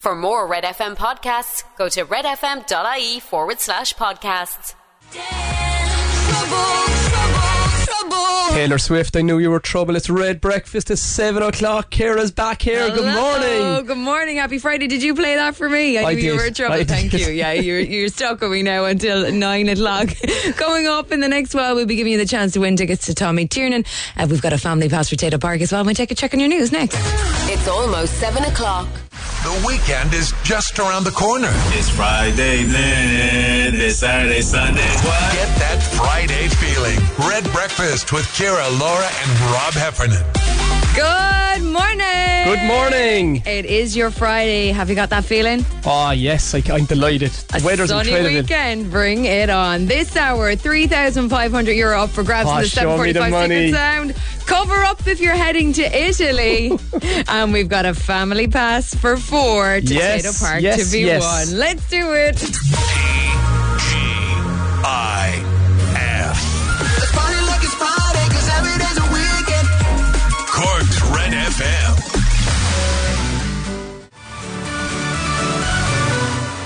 For more Red FM podcasts, go to redfm.ie forward slash podcasts. Taylor Swift, I knew you were trouble. It's Red Breakfast at 7 o'clock. Kira's back here. Good Hello, morning. Good morning. Happy Friday. Did you play that for me? I, I knew you were in trouble. I Thank did. you. Yeah, you're, you're stuck with me now until nine o'clock. Coming up in the next while, we'll be giving you the chance to win tickets to Tommy Tiernan. Uh, we've got a family pass for Tayto Park as well. We'll take a check on your news next. It's almost 7 o'clock. The weekend is just around the corner. It's Friday, then it's Saturday, Sunday. What? Get that Friday feeling. Red Breakfast with Kira, Laura, and Rob Heffernan. Good morning. Good morning. It is your Friday. Have you got that feeling? Oh, yes, I, I'm delighted. The A weather's sunny incredible. weekend. Bring it on. This hour, 3,500 euro up for grabs Oh, in the show me the 745 money. second sound. Cover up if you're heading to Italy. and we've got a family pass for four to Yes, Tayto Park yes, to be yes. won. Let's do it. T G I F. Let's party like it's Friday, cause every day's a weekend. Cork's Red FM.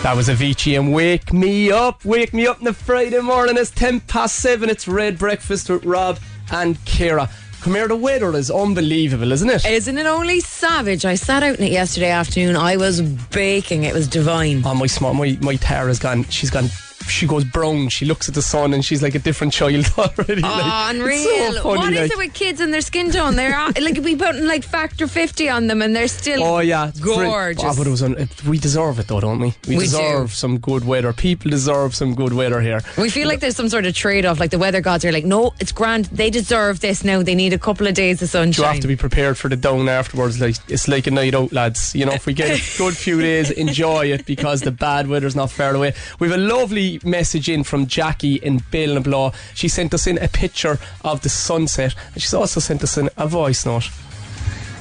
That was Avicii and Wake Me Up. Wake Me Up on the Friday morning. It's 10 past 7. It's Red Breakfast with Rob and Kira. Come here, the weather is unbelievable, isn't it? Isn't it only savage? I sat out in it yesterday afternoon. I was baking. It was divine. Oh, my small, my, my Tara's gone, she's gone, she goes brown. She looks at the sun and she's like a different child already. Oh, like, unreal. It's so funny, what is like. it with kids and their skin tone? They're like we put like factor 50 on them and they're still Oh yeah, gorgeous. Oh, but it was un- we deserve it though, don't we? We, We deserve do. some good weather. People deserve some good weather here. We feel like there's some sort of trade off. Like the weather gods are like, no, it's grand. They deserve this now. They need a couple of days of sunshine. You have to be prepared for the down afterwards. Like it's like a night out, lads. You know, if we get a good few days, enjoy it because the bad weather's not far away. We have a lovely message in from Jackie in Ballinabaugh. She sent us in a picture of the sunset, and she's also sent us in a voice note.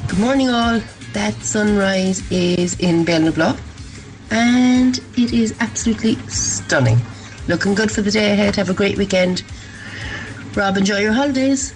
Good morning, all. That sunrise is in Belnablaw, and it is absolutely stunning. Looking good for the day ahead. Have a great weekend. Rob, enjoy your holidays.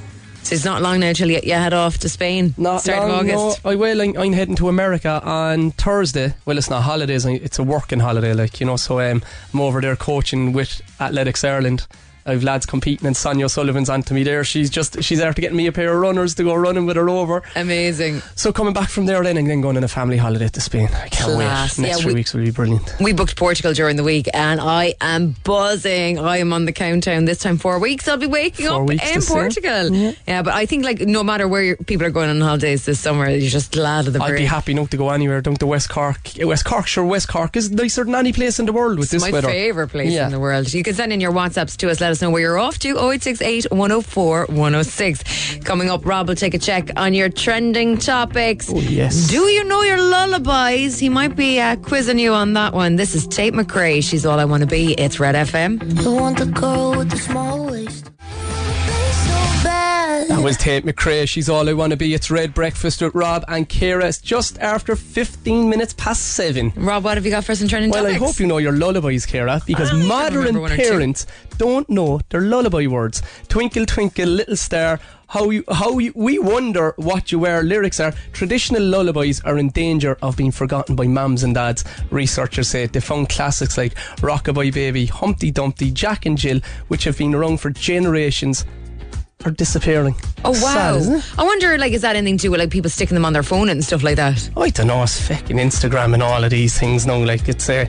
It's not long now till you, you head off to Spain. Not start of long, August. No, I will. I'm, I'm heading to America on Thursday. Well, it's not holidays. It's a working holiday, like you know. So um, I'm over there coaching with Athletics Ireland. I've lads competing, and Sonia Sullivan's on to me there. She's just she's after getting me a pair of runners to go running with her over. Amazing. So coming back from there then and then going on a family holiday to Spain. I can't Class. wait. Next Yeah, three we- weeks will be brilliant. We booked Portugal during the week and I am buzzing. I am on the countdown this time four weeks. I'll be waking Four up in. Portugal. Yeah. but I think like no matter where people are going on holidays this summer, you're just glad of the I'd be happy not to go anywhere Don't to West Cork. Eh, West Cork, sure, West Cork is nicer than any place in the world with It's this my weather. favourite place Yeah. in the world. You can send in your WhatsApps to us. Let us know where you're off to. 0868 104 106. Coming up, Rob will take a check on your trending topics. Oh, yes. Do you know your lullabies? He might be uh, quizzing you on that one. This is Tate McRae. She's all I want to be. It's Red FM. You want the girl with the small waist. Was Tate McRae. She's all I want to be. It's Red Breakfast with Rob and Kira. It's just after 15 minutes past 7. Rob, what have you got for us in trending Well, I hope you know your lullabies, Kira, because ah, I modern remember one or two. parents don't know their lullaby words. Twinkle, twinkle, little star. How you, how you, we wonder what you wear lyrics are. Traditional lullabies are in danger of being forgotten by mums and dads. Researchers say they found classics like Rockabye Baby, Humpty Dumpty, Jack and Jill, which have been around for generations, are disappearing. Oh Sad, wow! it? I wonder, like, is that anything to do with like people sticking them on their phone and stuff like that? I don't know, it's fucking Instagram and all of these things now. Like it's uh,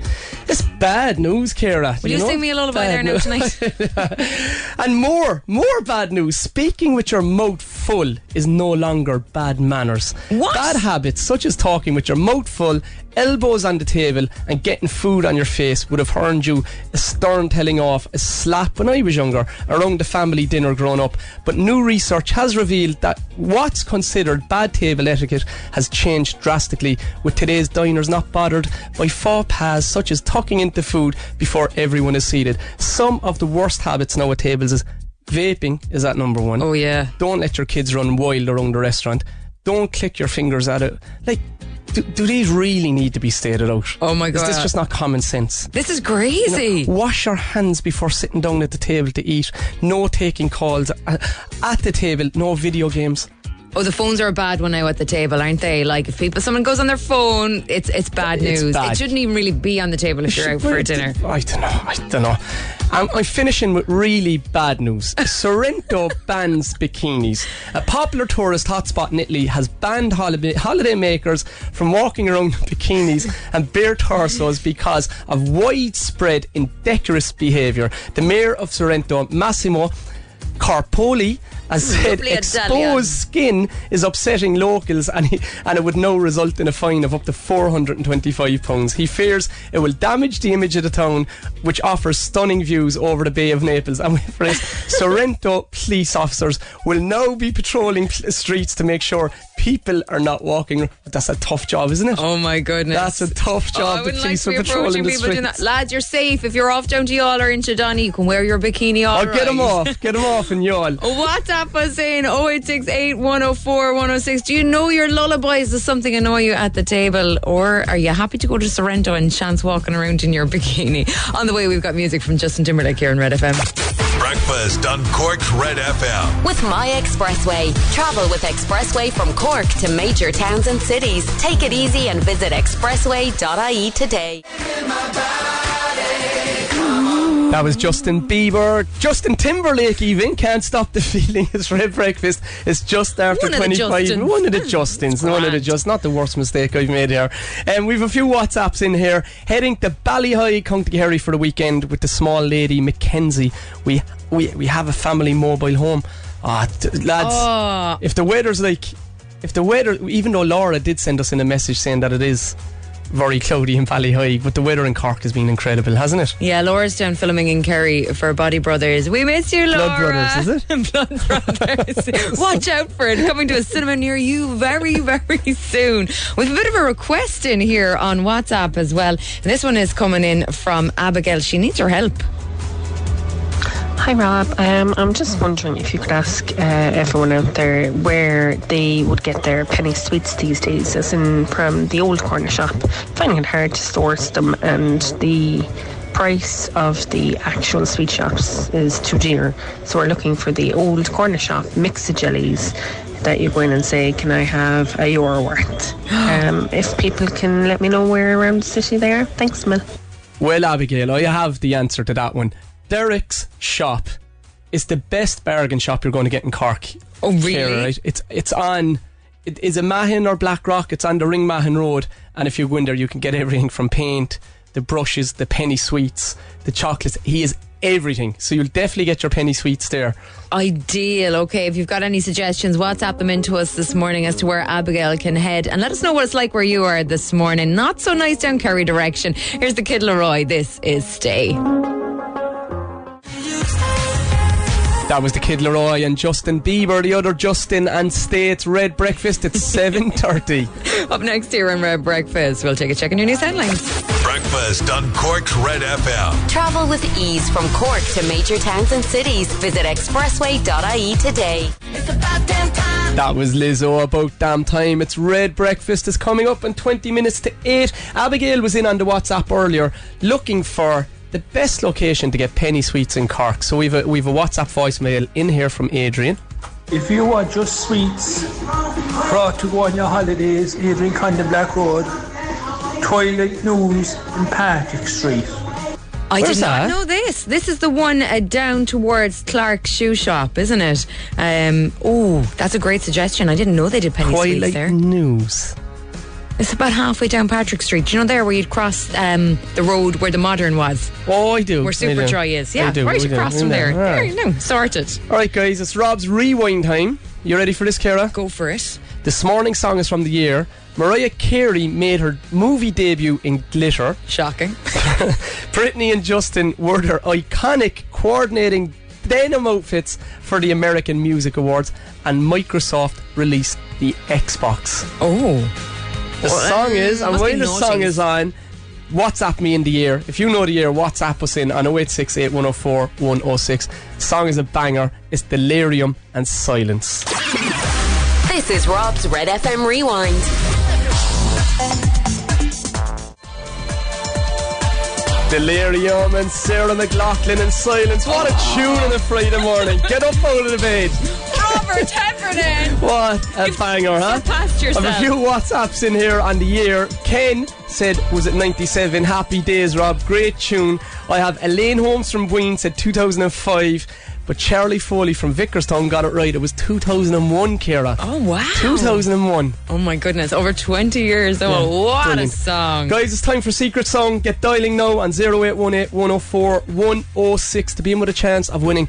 it's bad news, Kira. Will you, know? sing me a lullaby there Bad now news. tonight? And more, more bad news. Speaking with your mouth full is no longer bad manners. What? Bad habits such as talking with your mouth full, elbows on the table, and getting food on your face would have earned you a stern telling off, a slap when I was younger around the family dinner growing up. But new research has revealed that what's considered bad table etiquette has changed drastically, with today's diners not bothered by faux pas such as tucking into food before everyone is seated. Some of the worst habits now at tables is vaping is at number one. oh yeah. Don't let your kids run wild around the restaurant. Don't click your fingers at it. Like, do, do these really need to be stated out? Oh my god! Is this just not common sense? This is crazy. Wash your hands before sitting down at the table to eat. No taking calls at, at the table. No video games. Oh, the phones are a bad one now at the table, aren't they? Like if people, someone goes on their phone, it's it's bad It's news. bad. It shouldn't even really be on the table if you're out for a dinner. I don't know. I don't know. I'm, I'm finishing with really bad news. Sorrento bans bikinis. A popular tourist hotspot in Italy has banned holiday, holiday makers from walking around in bikinis and bare torsos because of widespread indecorous behaviour. The mayor of Sorrento, Massimo Coppola, has hmm. said Lovely Italian. exposed skin is upsetting locals and, he, and it would now result in a fine of up to £425. He fears it will damage the image of the town, which offers stunning views over the Bay of Naples. And this, Sorrento police officers will now be patrolling streets to make sure people are not walking. That's a tough job, isn't it? Oh my goodness. That's a tough Oh, job. I the wouldn't like police are patrolling the streets. Lads, you're safe. If you're off down to Youghal or into Donny, you can wear your bikini all Oh, get them off. Get them off in Youghal. WhatsApp us saying 0868 104 106. Do you know your lullabies? Does something annoy you at the table? Or are you happy to go to Sorrento and chance walking around in your bikini? On the way, we've got music from Justin Timberlake here in Red FM. Breakfast on Cork's Red FM. With My Expressway. Travel with Expressway from Cork to major towns and cities. Take it easy and visit expressway.ie today. That was Justin Bieber. Justin Timberlake even can't stop the feeling. It's Red Breakfast. It's just after One 25. Justins. One of the Justins. One of the just not the worst mistake I've made here. And we've a few WhatsApps in here. Heading to Ballyheigue, County Kerry for the weekend with the small lady Mackenzie. We we we have a family mobile home. Ah, lads. Oh. If the weather's like, if the weather, even though Laura did send us in a message saying that it is very cloudy in Ballyheigue, but the weather in Cork has been incredible, hasn't it? Yeah, Laura's down filming in Kerry for Body Brothers. We miss you, Laura. Blood Brothers, is it? Blood Brothers. Watch out for it. Coming to a cinema near you very, very soon. With a bit of a request in here on WhatsApp as well. And this one is coming in from Abigail. She needs your help. Hi Rob, um, I'm just wondering if you could ask uh, everyone out there where they would get their penny sweets these days, as in from the old corner shop. Finding it hard to source them, and the price of the actual sweet shops is too dear. So we're looking for the old corner shop mix of jellies that you go in and say, "Can I have a euro worth?" um, if people can let me know where around the city they are, thanks, Mel. Well, Abigail, I have the answer to that one. Derek's shop is the best bargain shop you're going to get in Cork. Oh, really? Ciara, right? It's it's on. It is a Mahon or Blackrock. It's on the Ringmahon Road, and if you go in there, you can get everything from paint, the brushes, the penny sweets, the chocolates. He is everything. So you'll definitely get your penny sweets there. Ideal. Okay, if you've got any suggestions, WhatsApp them into us this morning as to where Abigail can head and let us know what it's like where you are this morning. Not so nice down Kerry direction. Here's the Kid LAROI. This is Stay. That was the Kid LAROI and Justin Bieber, the other Justin, and States Red Breakfast at seven thirty. Up next here on Red Breakfast, we'll take a check on your news headlines. Breakfast on Cork's Red FM. Travel with ease from Cork to major towns and cities. Visit expressway.ie today. It's about damn time. That was Lizzo about damn time. It's Red Breakfast is coming up in 20 minutes to 8. Abigail was in on the WhatsApp earlier looking for the best location to get penny sweets in Cork. So we've a, we've a WhatsApp voicemail in here from Adrian. If you want just sweets brought to go on your holidays, Adrian Condon Black Road, Twilight News in Patrick Street. I Where's did not that? know this. This is the one uh, down towards Clark Shoe Shop, isn't it? Um, oh, that's a great suggestion. I didn't know they did penny sweets Twilight there. News. It's about halfway down Patrick Street. Do you know there where you'd cross um, the road where the modern was? Oh, I do. Where I Super do. Dry is. I Yeah, do, right I do. across In from there. There you go. Sorted. All right, guys, it's Rob's rewind time. You ready for this, Kara? Go for it. This morning's song is from the year. Mariah Carey made her movie debut in Glitter. Shocking. Britney and Justin wore their iconic coordinating denim outfits for the American Music Awards, and Microsoft released the Xbox. Oh. The Well, song um, is, and must be while the song is on, WhatsApp me in the year. If you know the year, WhatsApp us in on 086 8104 106. The song is a banger. It's Delerium and Silence. This is Rob's Red FM Rewind. Delerium and Sarah McLachlan and Silence. What a tune on a Friday morning. Get up out of the bed. Robert What a banger, huh? surpassed I have a yourself. few WhatsApps in here on the year. Ken said, was it 97? Happy days, Rob. Great tune. I have Elaine Holmes from Ween said 2005. But Charlie Foley from Vickerstown got it right. It was 2001, Kira. Oh, wow. 2001. Oh my goodness, over 20 years. Oh, Yeah, what brilliant. a song. Guys, it's time for Secret Song. Get dialing now on 0818 104 106 to be in with a chance of winning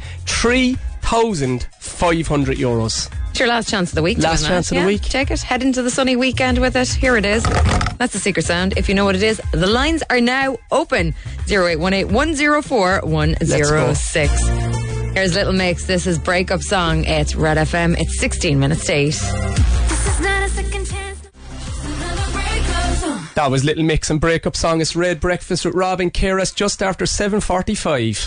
3,500 euros. It's your last chance of the week. Last win that. chance of the week. Take it. Head into the sunny weekend with it. Here it is. That's the secret sound. If you know what it is, the lines are now open. 0818 104 106. Here's Little Mix. This is Breakup Song. It's Red FM. It's 16 minutes to 8. That was Little Mix and Breakup Song. It's Red Breakfast with Robin Keras just after 7.45.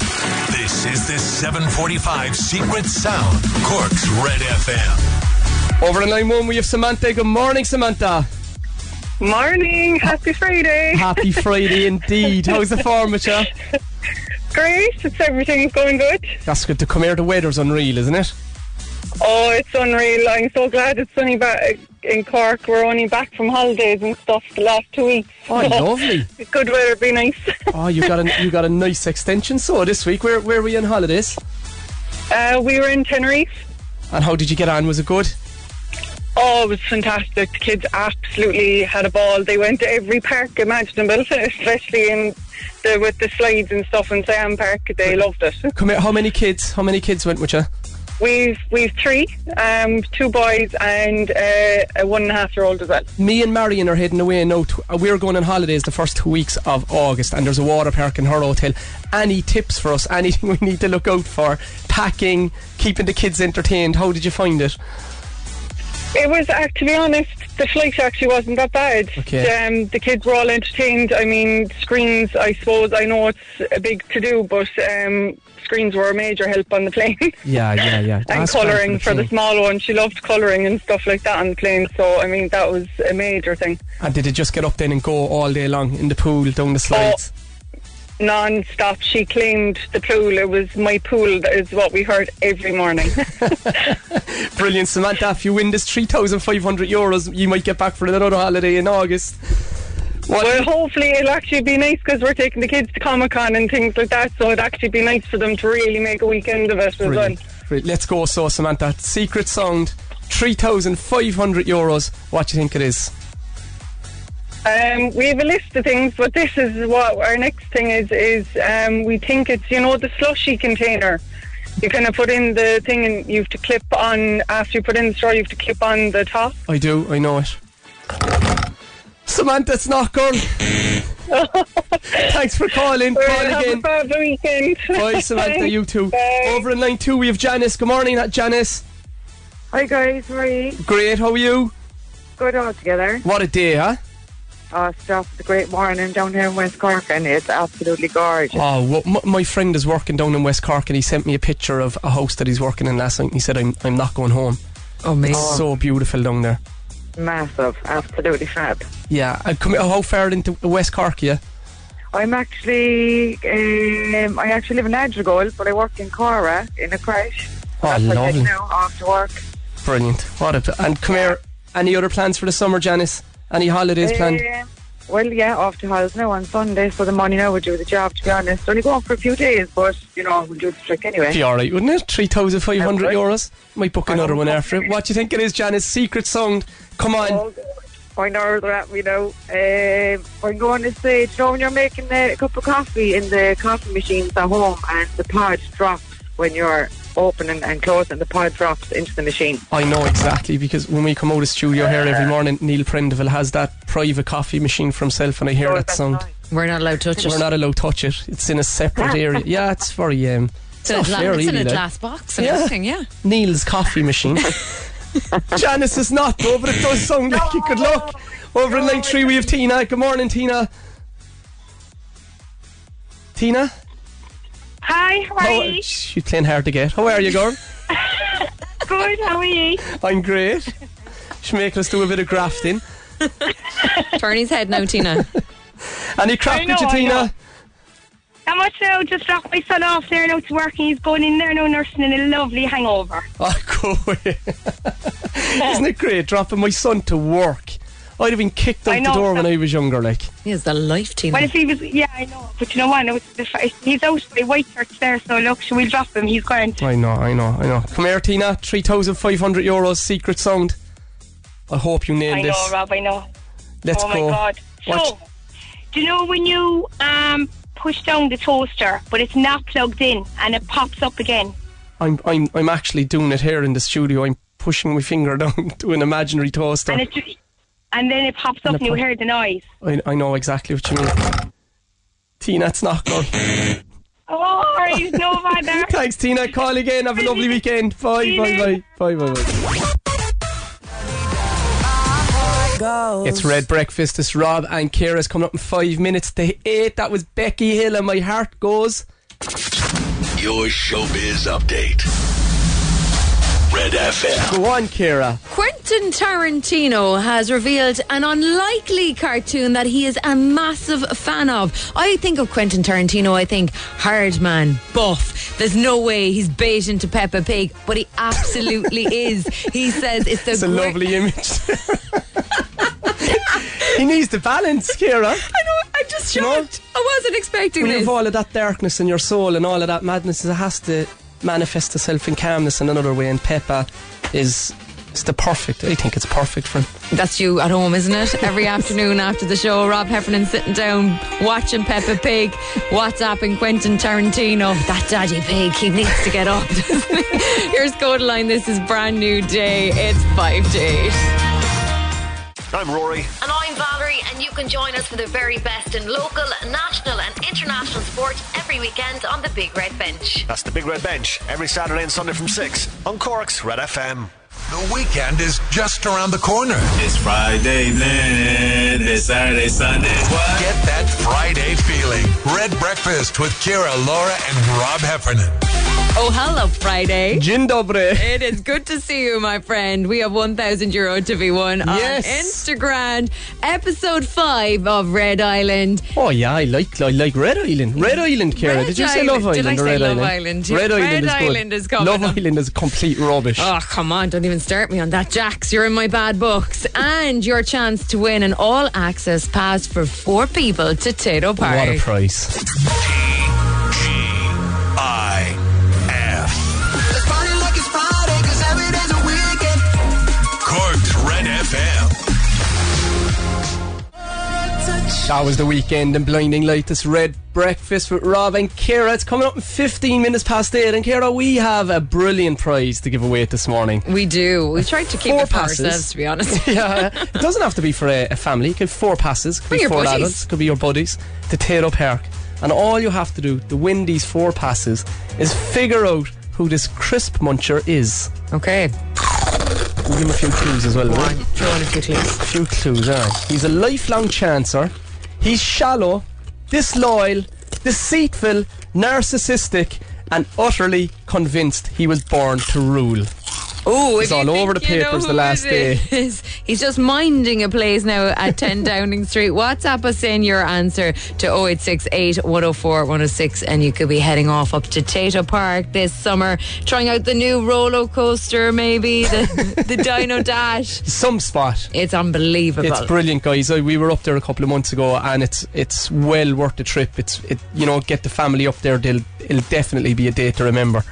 This is the 745 Secret Sound, Cork's Red FM. Over in line one, we have Samantha. Good morning, Samantha. Morning, happy Friday. Happy Friday indeed. How's the form with you? Great, it's everything's going good. That's good to come here. The weather's unreal, isn't it? Oh, it's unreal. I'm so glad it's sunny back in Cork. We're only back from holidays and stuff the last two weeks. Oh, lovely. Good weather, be nice. Oh, you got a you got a nice extension. So this week, where where were you on holidays? Uh, we were in Tenerife. And how did you get on? Was it good? Oh, it was fantastic. The kids absolutely had a ball. They went to every park imaginable, especially in the with the slides and stuff in Siam Park. They loved it. Come here. How many kids? How many kids went with you? We've we've three, um, two boys and uh, a one and a half year old as well. Me and Marion are heading away. To, uh, we're going on holidays the first two weeks of August, and there's a water park in her hotel. Any tips for us? Anything we need to look out for? Packing, keeping the kids entertained. How did you find it? It was, uh, to be honest, the flight actually wasn't that bad. Okay. Um, the kids were all entertained. I mean, screens, I suppose, I know it's a big to do, but um, screens were a major help on the plane. Yeah, yeah, yeah. and colouring for the plane. small one. She loved colouring and stuff like that on the plane. So, I mean, that was a major thing. And did it just get up then and go all day long in the pool, down the slides? Non-stop. She claimed the pool. It was my pool. That is what we heard every morning. Brilliant, Samantha. If you win this 3,500 euros, you might get back for another holiday in August. What? well, hopefully it'll actually be nice because we're taking the kids to Comic Con and things like that. So it'd actually be nice for them to really make a weekend of it as well. Brilliant. Brilliant. Let's go, so Samantha. Secret Sound, 3,500 euros. What do you think it is? Um, we have a list of things, but this is what our next thing is. Is um, we think it's you know the slushy container. You kind of put in the thing, and you have to clip on after you put in the straw. You have to clip on the top. I do, I know it. Samantha, it's not girl. Thanks for calling. Well, Call have again. a fab weekend. Bye, Samantha. You too. Bye. Over in line two, we have Janice. Good morning, Janice. Hi guys, how are you? Great. How are you? Good all together. What a day, huh? Uh, stop the great morning down here in West Cork and it's absolutely gorgeous. Oh, well, m- my friend is working down in West Cork, and he sent me a picture of a house that he's working in last night. And he said, "I'm I'm not going home. Oh, amazing. It's so beautiful down there." Massive, absolutely fab. Yeah. And come, how far into West Cork? Yeah. I'm actually, um, I actually live in Adrigole, but I work in Cora in a crash. Oh, That's I lovely. do now after work. Brilliant. What a and come here. Any other plans for the summer, Janice? Any holidays planned? Um, well, yeah, off to now on Sunday, so the morning now would do the job, to be honest. Only go going for a few days, but, you know, we'll do the trick anyway. Be all right, wouldn't it? Three thousand five hundred euros. Might book another one after it. What do you think it is, Janice? Secret sound. Come on. Oh, I know they're at me now. Um, I'm going to say, you know, when you're making a cup of coffee in the coffee machines at home and the pod drops when you're opening and closing, the pod drops into the machine. I know exactly because when we come out of studio here every morning, Neil Prendeville has that private coffee machine for himself, and I hear Oh, that sound. nice. We're not allowed to touch it. We're not allowed to touch it. It's in a separate area. Yeah, it's very um. It's in, a, gla- fair, it's in really, a like. glass box and Yeah. everything, yeah. Neil's coffee machine. Janice is not though, but it does sound like you could look. Over in line three, we have Tina. Good morning, Tina. Tina? Hi, how are How, you? she's playing hard to get. How are you, girl? Good, how are you? I'm great. She's making us do a bit of grafting. Turn his head now, Tina. Any crap I with you, Tina? How much now? Just dropped my son off there now to work and he's going in there now nursing in a lovely hangover. Oh, go away. Isn't it great dropping my son to work? I'd have been kicked out know, the door when I was younger, like. He has the life team. Well, if he was, yeah, I know. But you know what? It was the, he's out by White Church there, so look, shall we drop him? He's grand. I know, I know, I know. Come here, Tina. 3,500 euros secret sound. I hope you nail I know, this. Rob, I know. Let's oh my go. God. Watch- So, do you know when you um, push down the toaster, but it's not plugged in and it pops up again? I'm, I'm, I'm actually doing it here in the studio. I'm pushing my finger down to an imaginary toaster. And it just, and then it pops And up it and you pop- hear the noise. I, I know exactly what you mean. Tina, it's not good. Oh, are you no bother? Thanks, Tina. Call again. Have a lovely weekend. Bye, bye, bye. Bye, bye, bye. It's Red Breakfast. It's Rob and Kira's coming up in five minutes to eight. That was Becky Hill, and my heart goes. Your showbiz update. Red FM. Go on, Kira. Quentin Tarantino has revealed an unlikely cartoon that he is a massive fan of. I think of Quentin Tarantino, I think hard man, buff. There's no way he's bait into Peppa Pig, but he absolutely is. He says it's the It's a great- lovely image. he needs the balance, Kira. I know, I'm just You know? shocked. I wasn't expecting When you this. have all of that darkness in your soul and all of that madness, it has to manifest itself in calmness in another way. And Peppa is it's the perfect. I think it's perfect for him. That's you at home, isn't it? Every afternoon after the show, Rob Heffernan sitting down, watching Peppa Pig, WhatsApping Quentin Tarantino. That daddy pig, he needs to get up. Here's Codeline. This is brand new day. It's five eight. I'm Rory. And I'm Valerie, and you can join us for the very best in local, national, and international sport every weekend on the Big Red Bench. That's the Big Red Bench every Saturday and Sunday from 6 on Cork's Red FM. The weekend is just around the corner. It's Friday, then it's Saturday, Sunday. What? Get that Friday feeling. Red Breakfast with Kira, Laura, and Rob Heffernan. Oh, hello, Friday. Dzień dobry. It is good to see you, my friend. We have 1,000 euro to be won on Yes. Instagram. Episode 5 of Red Island. Oh yeah, I like I like Red Island. Red Island, Kira. Red Did you say Love Island. Did Island I say Red Love Island? Island? Red, Red Island is good. Island is coming Love up. Island is complete rubbish. Oh, come on. Don't even start me on that, Jax. You're in my bad books. And your chance to win an all access pass for four people to Tayto Park. what a price. That was the Weeknd and blinding light. This red breakfast with Rob and Kira. It's coming up in 15 minutes past 8. And Kira, we have a brilliant prize to give away this morning. We do. We've tried to keep Four it for passes. ourselves, to be honest. yeah, it doesn't have to be for a, a family. It could be four passes. Could Bring be your four buddies. adults. Could be your buddies. To Tayto Park. And all you have to do to win these four passes is figure out who this crisp muncher is. Okay. We'll give him a few clues as well. Go on. Throw in a few clues. A few clues, alright. He's a lifelong chancer. He's shallow, disloyal, deceitful, narcissistic, and utterly convinced he was born to rule. Oh, It's all over the papers the last day. He's just minding a place now at 10 Downing Street. WhatsApp us in your answer to 0868 104 106 and you could be heading off up to Tayto Park this summer, trying out the new roller coaster, maybe, the, the Dino Dash. Some spot. It's unbelievable. It's brilliant, guys. We were up there a couple of months ago, and it's it's well worth the trip. It's it you know get the family up there. They'll it'll definitely be a day to remember.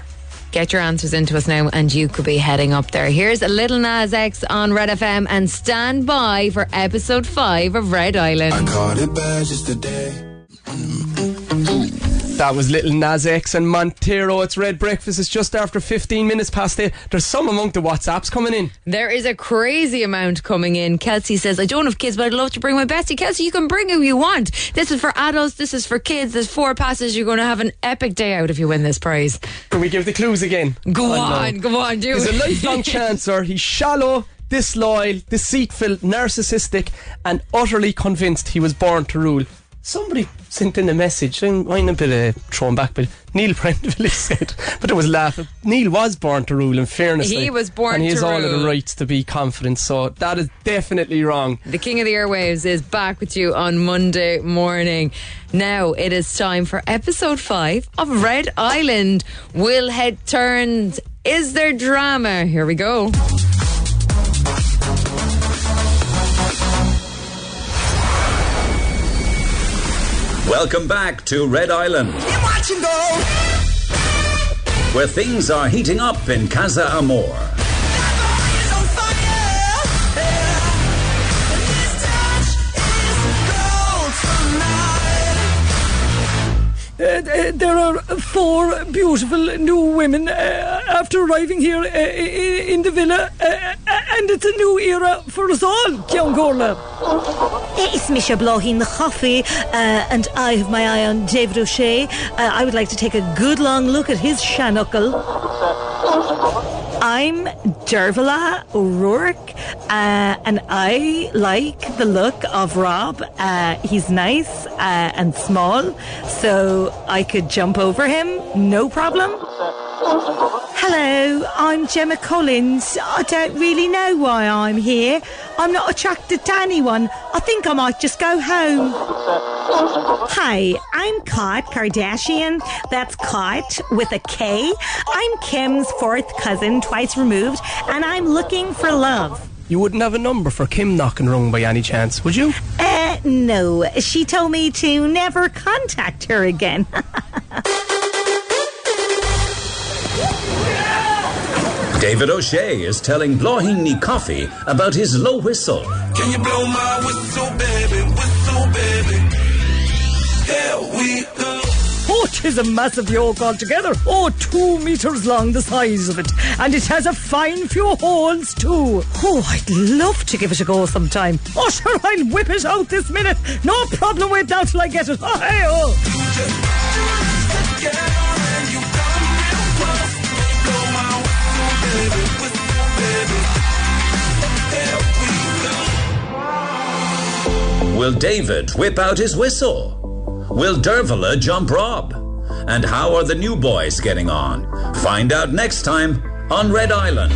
Get your answers into us now, and you could be heading up there. Here's a little Nas X on Red FM, and stand by for episode five of Red Island. I caught it bad just today. That was Little Nas X and Montero. It's Red Breakfast. It's just after 15 minutes past eight. There's some among the WhatsApps coming in. There is a crazy amount coming in. Kelsey says, I don't have kids, but I'd love to bring my bestie. Kelsey, you can bring who you want. This is for adults, this is for kids. There's four passes. You're going to have an epic day out if you win this prize. Can we give the clues again? Go Oh, no. on, go on, do He's it. a lifelong chancer. He's shallow, disloyal, deceitful, narcissistic, and utterly convinced he was born to rule. Somebody sent in a message. I'm, I'm a bit uh, thrown back, but Neil Prendeville said, but it was laughing. Neil was born to rule. In fairness, He like, was born and he has to all of the rights to be confident. So that is definitely wrong. The King of the Airwaves is back with you on Monday morning. Now it is time for episode five of Red Island. Will head turns Is there drama? Here we go. Welcome back to Red Island, where things are heating up in Casa Amor. Uh, uh, there are four beautiful new women uh, after arriving here uh, in the villa, uh, and it's a new era for us all, Cian Corla. It's Misha Blohin, the coffee, uh, and I have my eye on David O'Shea. Uh, I would like to take a good long look at his shanuckle. I'm Derval O'Rourke, uh, and I like the look of Rob. Uh, he's nice uh, and small, so I could jump over him, no problem. Hello, I'm Gemma Collins. I don't really know why I'm here. I'm not attracted to anyone. I think I might just go home. Hi, I'm Kat Kardashian. That's Kat with a K. I'm Kim's fourth cousin, twice removed, and I'm looking for love. You wouldn't have a number for Kim knocking wrong by any chance, would you? Uh, no. She told me to never contact her again. David O'Shea is telling Blohinny Coffee about his low whistle. Can you blow my whistle, baby? Whistle, baby. Here we go. Oh, tis a massive yoke altogether. Oh, two metres long, the size of it. And it has a fine few holes, too. Oh, I'd love to give it a go sometime. Oh, sure, I'll whip it out this minute. No problem, wait now till I get it. Oh, hey, oh. Will David whip out his whistle? Will Dervila jump Rob? And how are the new boys getting on? Find out next time on Red Island.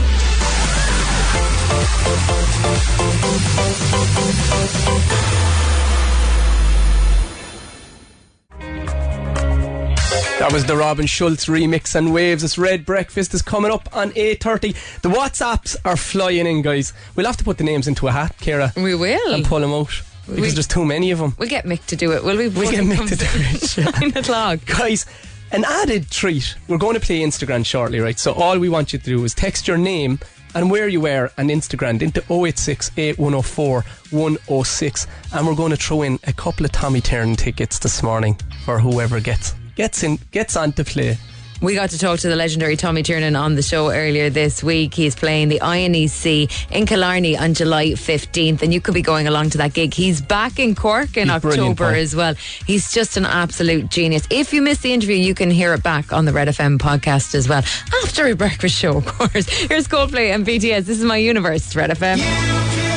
That was the Robin Schulz remix and Waves. This Red Breakfast is coming up on 8.30. The WhatsApps are flying in, guys. We'll have to put the names into a hat, Kira. We will. And pull them out. Because We- there's too many of them. We'll get Mick to do it, will we? We'll get Mick to do it. Nine o'clock. Guys, an added treat. We're going to play Instagram shortly, right? So all we want you to do is text your name and where you were and Instagram into 086 8104 106. And we're going to throw in a couple of Tommy Tiernan tickets this morning for whoever gets gets in gets on to play. We got to talk to the legendary Tommy Tiernan on the show earlier this week. He's playing the INEC in Killarney on July 15th, and you could be going along to that gig. He's back in Cork in He's October as well. He's just an absolute genius. If you missed the interview, you can hear it back on the Red FM podcast as well after a breakfast show, of course. Here's Coldplay and BTS. This is my universe, Red FM. It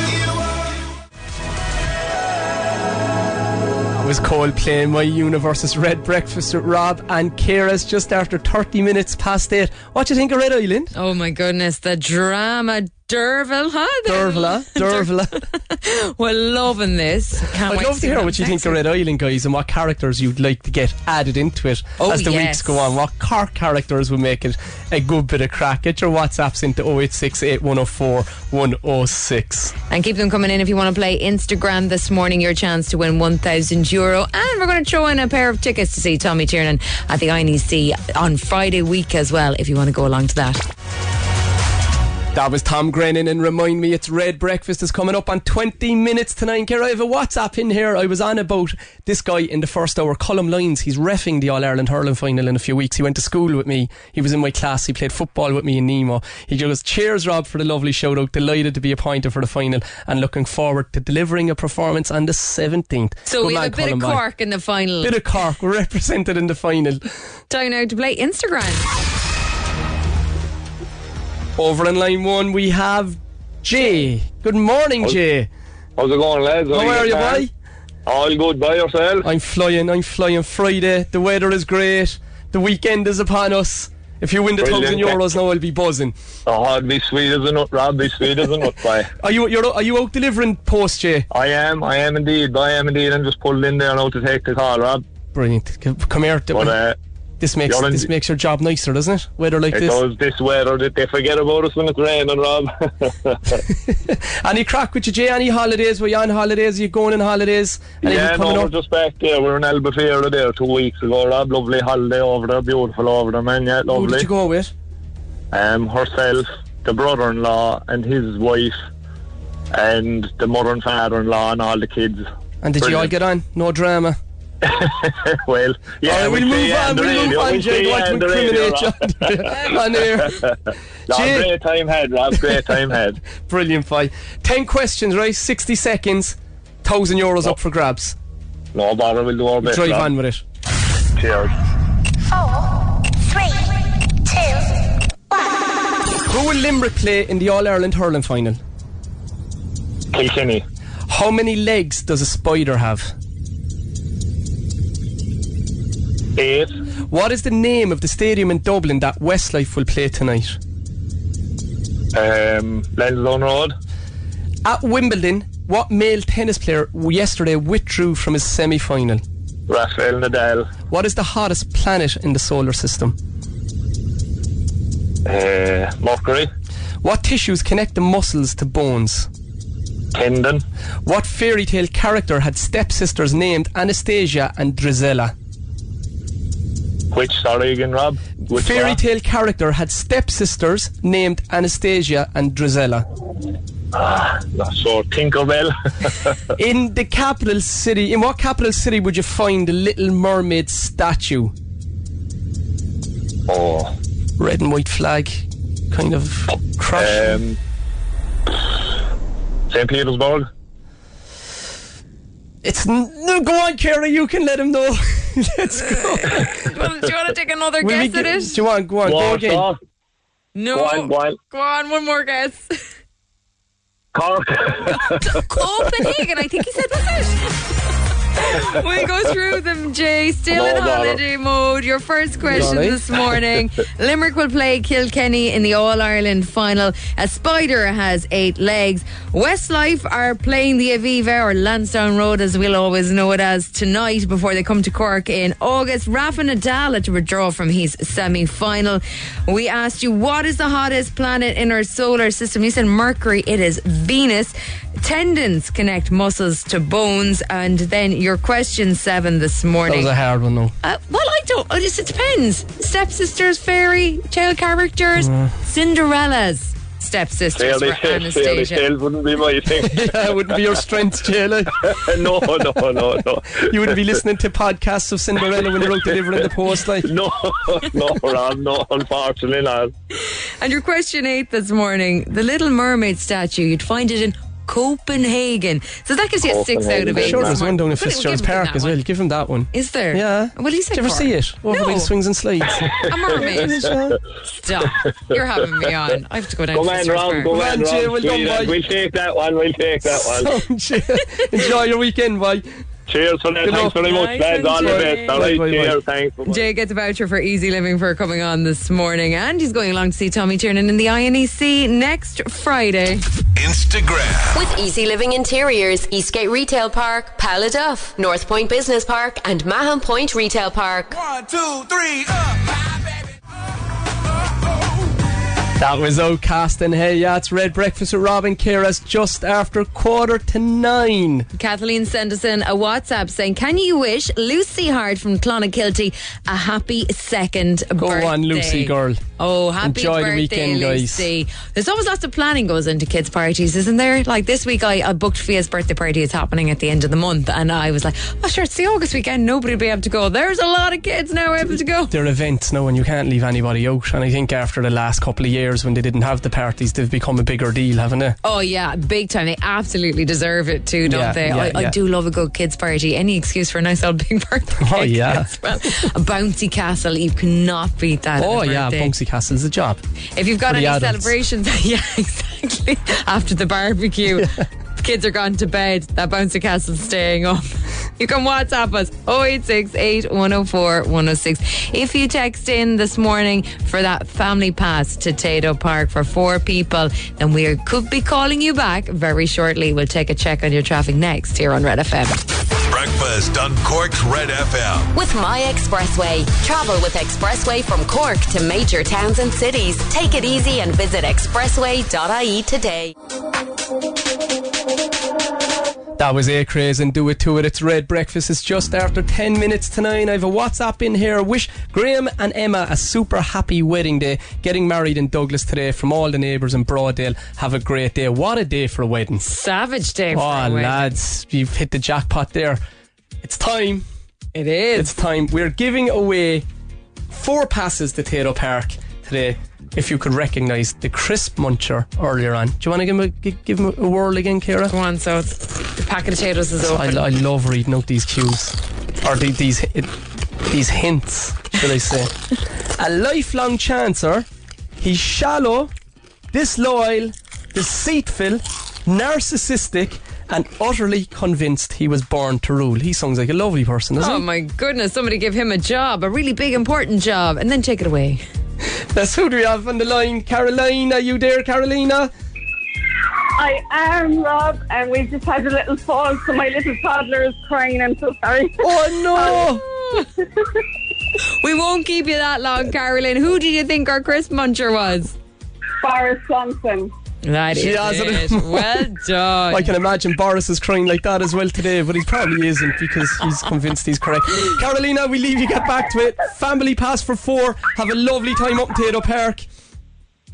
was Cole playing My Universe's Red Breakfast with Rob and Kira's just after 30 minutes past 8. What do you think of Red Island? Oh my goodness, the drama. Derville, huh? Dervla, Dervla. We're loving this. Can't I'd love to hear what you think of Red Island, guys, and what characters you'd like to get added into it Oh, as the yes. weeks go on. What car characters will make it a good bit of crack? Get your WhatsApps into 086 8104 106. And keep them coming in if you want to play Instagram this morning. Your chance to win 1,000 euro. And we're going to throw in a pair of tickets to see Tommy Tiernan at the INEC on Friday week as well, if you want to go along to that. That was Tom Grennan, and remind me, it's Red Breakfast is coming up on 20 minutes to 9. Kira, I have a WhatsApp in here. I was on about this guy in the first hour, Colm Lyons. He's refing the All Ireland hurling final in a few weeks. He went to school with me. He was in my class. He played football with me in Nemo. He goes, Cheers, Rob, for the lovely shout out. Delighted to be appointed for the final and looking forward to delivering a performance on the 17th. So Good we have a bit of. Cork in the final. Bit of Cork. We're represented in the final. Time now to play Instagram. Over in line one, we have Jay. Good morning, Jay. How's it going, lads? How are you, man? boy? All good by yourself? I'm flying, I'm flying Friday. The weather is great. The weekend is upon us. If you win the Brilliant. thousand euros now, I'll be buzzing. Oh, it'd be sweet as a nut, Rob. Be sweet as a nut, boy. Are you you're, are you out delivering post, Jay? I am, I am indeed, I am indeed. I'm just pulled in there now to take the call, Rob. Brilliant. Come here. But uh, This makes You're this makes your job nicer, doesn't it? Weather like It this. does this weather that they forget about us when it's raining, Rob. Any crack with you, Jay? Any holidays? Were you on holidays? Are you going on holidays? Anything yeah, no, coming we're just back there. We're in Albufeira there two weeks ago, Rob. Lovely holiday over there, beautiful over there, man. Yeah, lovely. Who did you go with? Um, herself, the brother-in-law, and his wife, and the mother and father-in-law, and all the kids. And did you all get on? No drama. well, yeah, All right, we'll say move on. We'll move radio, on, we'll Jay. say Don't want to incriminate you on air. No, Jay. great time had, Rob. Great time had. Brilliant, fight. Ten questions, right? Sixty seconds. Thousand euros up oh. for grabs. No bother, we'll do our best. Drive Rob. on with it. Cheers. Four, three, two, Who will Limerick play in the All Ireland hurling final? Kilkenny. How many legs does a spider have? Eight. What is the name of the stadium in Dublin that Westlife will play tonight? Um, Road. At Wimbledon, what male tennis player yesterday withdrew from his semi final? Rafael Nadal. What is the hottest planet in the solar system? Uh, Mercury. What tissues connect the muscles to bones? Tendon. What fairy tale character had stepsisters named Anastasia and Drizella? Which, sorry again, Rob? Which fairy tale character had stepsisters named Anastasia and Drizella. Ah, sure. Tinkerbell. in the capital city, in what capital city would you find the Little Mermaid statue? oh. Red and white flag, kind of crush. Um, St. Petersburg. It's n- no, go on, Kerry. You can let him know. Let's go. do, you want, do you want to take another Will we guess at it? Do you want? Go on. Go again. No. Go on, go on. Go on, one more guess. Cork. Copenhagen, I think he said, was it? we go through them, Jay. Still No in holiday mode. Your first question this morning. Limerick will play Kilkenny in the All Ireland final. A spider has eight legs. Westlife are playing the Aviva or Lansdowne Road, as we'll always know it as, tonight before they come to Cork in August. Rafa Nadal had to withdraw from his semi final. We asked you, what is the hottest planet in our solar system? You said Mercury. It is Venus. Tendons connect muscles to bones. And then your question seven this That morning. was a hard one, though. Uh, well, I don't. Oh, just it depends. Stepsisters, fairy tale characters, Cinderella's stepsisters Fairy for tales, Anastasia. tales wouldn't be my thing. yeah, it wouldn't be your strength, Jay. like. no, no, no, no. You wouldn't be listening to podcasts of Cinderella when you're out delivering the post, like. No, no, Rob, no, unfortunately not. And your question eight this morning: the Little Mermaid statue. You'd find it in Copenhagen. So that gives you a six out of eight. Sure, there's one down in But we'll Fitzgerald's give him Park as one. well. Give him that one. Is there? Yeah. Well, you said Did you ever Cork. see it? Over by No. the swings and slides. I'm a mermaid. Stop. You're having me on. I have to go down Go to man, Fitzgerald's Rob, Park. go Go man, on, Rob. Jay, well done, boy. We'll take that one, we'll take that one. Enjoy your weekend, boy. Cheers for that. Good Thanks luck. very much, Nice lads. All the best. All right, Bye, bye, bye. cheers. Thanks. Jay gets a voucher for Easy Living for coming on this morning, and he's going along to see Tommy Tiernan in the INEC next Friday. Instagram. With Easy Living Interiors, Eastgate Retail Park, Paladuff, North Point Business Park, and Mahon Point Retail Park. One, two, three, up. That was OutKast and Hey Yeah, it's Red Breakfast with Robin Kira's just after quarter to nine. Kathleen sent us in a WhatsApp saying, Can you wish Lucy Hard from Clonakilty a happy second Go birthday? on, Lucy girl. Oh, happy Enjoy the birthday, weekend, guys. Lucy. There's always lots of planning goes into kids' parties, isn't there? Like this week, I, I booked Fia's birthday party. It's happening at the end of the month. And I was like, oh, sure, it's the August weekend. Nobody will be able to go. There's a lot of kids now able to go. They're events now and you can't leave anybody out. And I think after the last couple of years when they didn't have the parties, they've become a bigger deal, haven't they? Oh, yeah, big time. They absolutely deserve it too, don't Yeah, they? yeah, I, I do love a good kids' party. Any excuse for a nice old big birthday. Oh, yeah. well. A bouncy castle, you cannot beat that. at Oh, yeah. Bouncy Castle's a job. If you've got any adults. celebrations, yeah, exactly. After the barbecue, kids are gone to bed. That bouncy castle's staying up. You can WhatsApp us 0868 104 106. If you text in this morning for that family pass to Tayto Park for four people, then we could be calling you back very shortly. We'll take a check on your traffic next here on Red FM. Breakfast on Cork's Red FM. With My Expressway. Travel with Expressway from Cork to major towns and cities. Take it easy and visit expressway.ie today. That was Acraze and Do It To It. It's Red Breakfast. It's just after 10 minutes to 9. I have a WhatsApp in here. Wish Graham and Emma a super happy wedding day. Getting married in Douglas today from all the neighbours in Broaddale. Have a great day. What a day for a wedding. Savage day for Oh, a wedding. lads, you've hit the jackpot there. It's time. It is. It's time. We're giving away four passes to Tayto Park today. If you could recognise the crisp muncher earlier on. Do you want to give him a, gi- give him a whirl again, Kira? Go on, so it's, the packet of potatoes is I, open. I love reading out these cues. Or the, these it, these hints, should I say. a lifelong chancer. He's shallow, disloyal, deceitful, narcissistic, and utterly convinced he was born to rule. He sounds like a lovely person, doesn't he? Oh he? my goodness, somebody give him a job, a really big, important job, and then take it away. That's who do we have on the line? Caroline, are you there, Carolina? I am Rob, and we've just had a little fall, so my little toddler is crying. I'm so sorry. Oh no! we won't keep you that long, Carolyn. Who do you think our Chris Muncher was? Boris Johnson. That She is has it. it. Well done. I can imagine Boris is crying like that as well today, but he probably isn't because he's convinced he's correct. Carolina, we leave you get back to it. Family pass for four. Have a lovely time up in Tayto Park.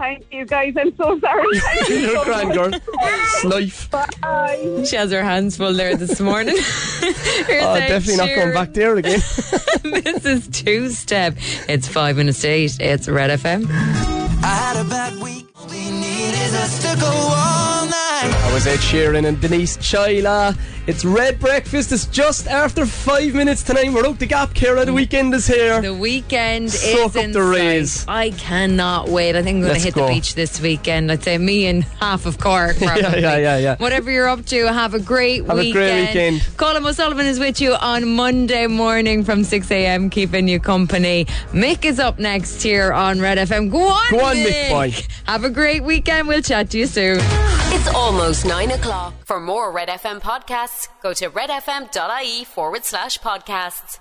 Thank you, guys. I'm so sorry. You're a grand girl. It's life. Bye. She has her hands full there this morning. Oh, Ed definitely not going back there again. this is two step. It's five minutes to eight. It's Red FM. I had a bad week. All we need is us to go all That was Ed Sheeran and Denise Chaila. It's Red Breakfast. It's just after five minutes tonight. We're out the gap, Kira. The weekend is here. The weekend Soak is up in the rays. I cannot wait. I think I'm going to hit go. the beach this weekend. I'd say me and half of Cork. Probably. Yeah, yeah, yeah, yeah. Whatever you're up to, have a great Have a weekend. great weekend. Colin O'Sullivan is with you on Monday morning from 6 a.m. keeping you company. Mick is up next here on Red FM. Go on, Go on, Mick boy. Have a great weekend. We'll chat to you soon. It's almost nine o'clock. For more Red FM podcasts, go to redfm.ie forward slash podcasts.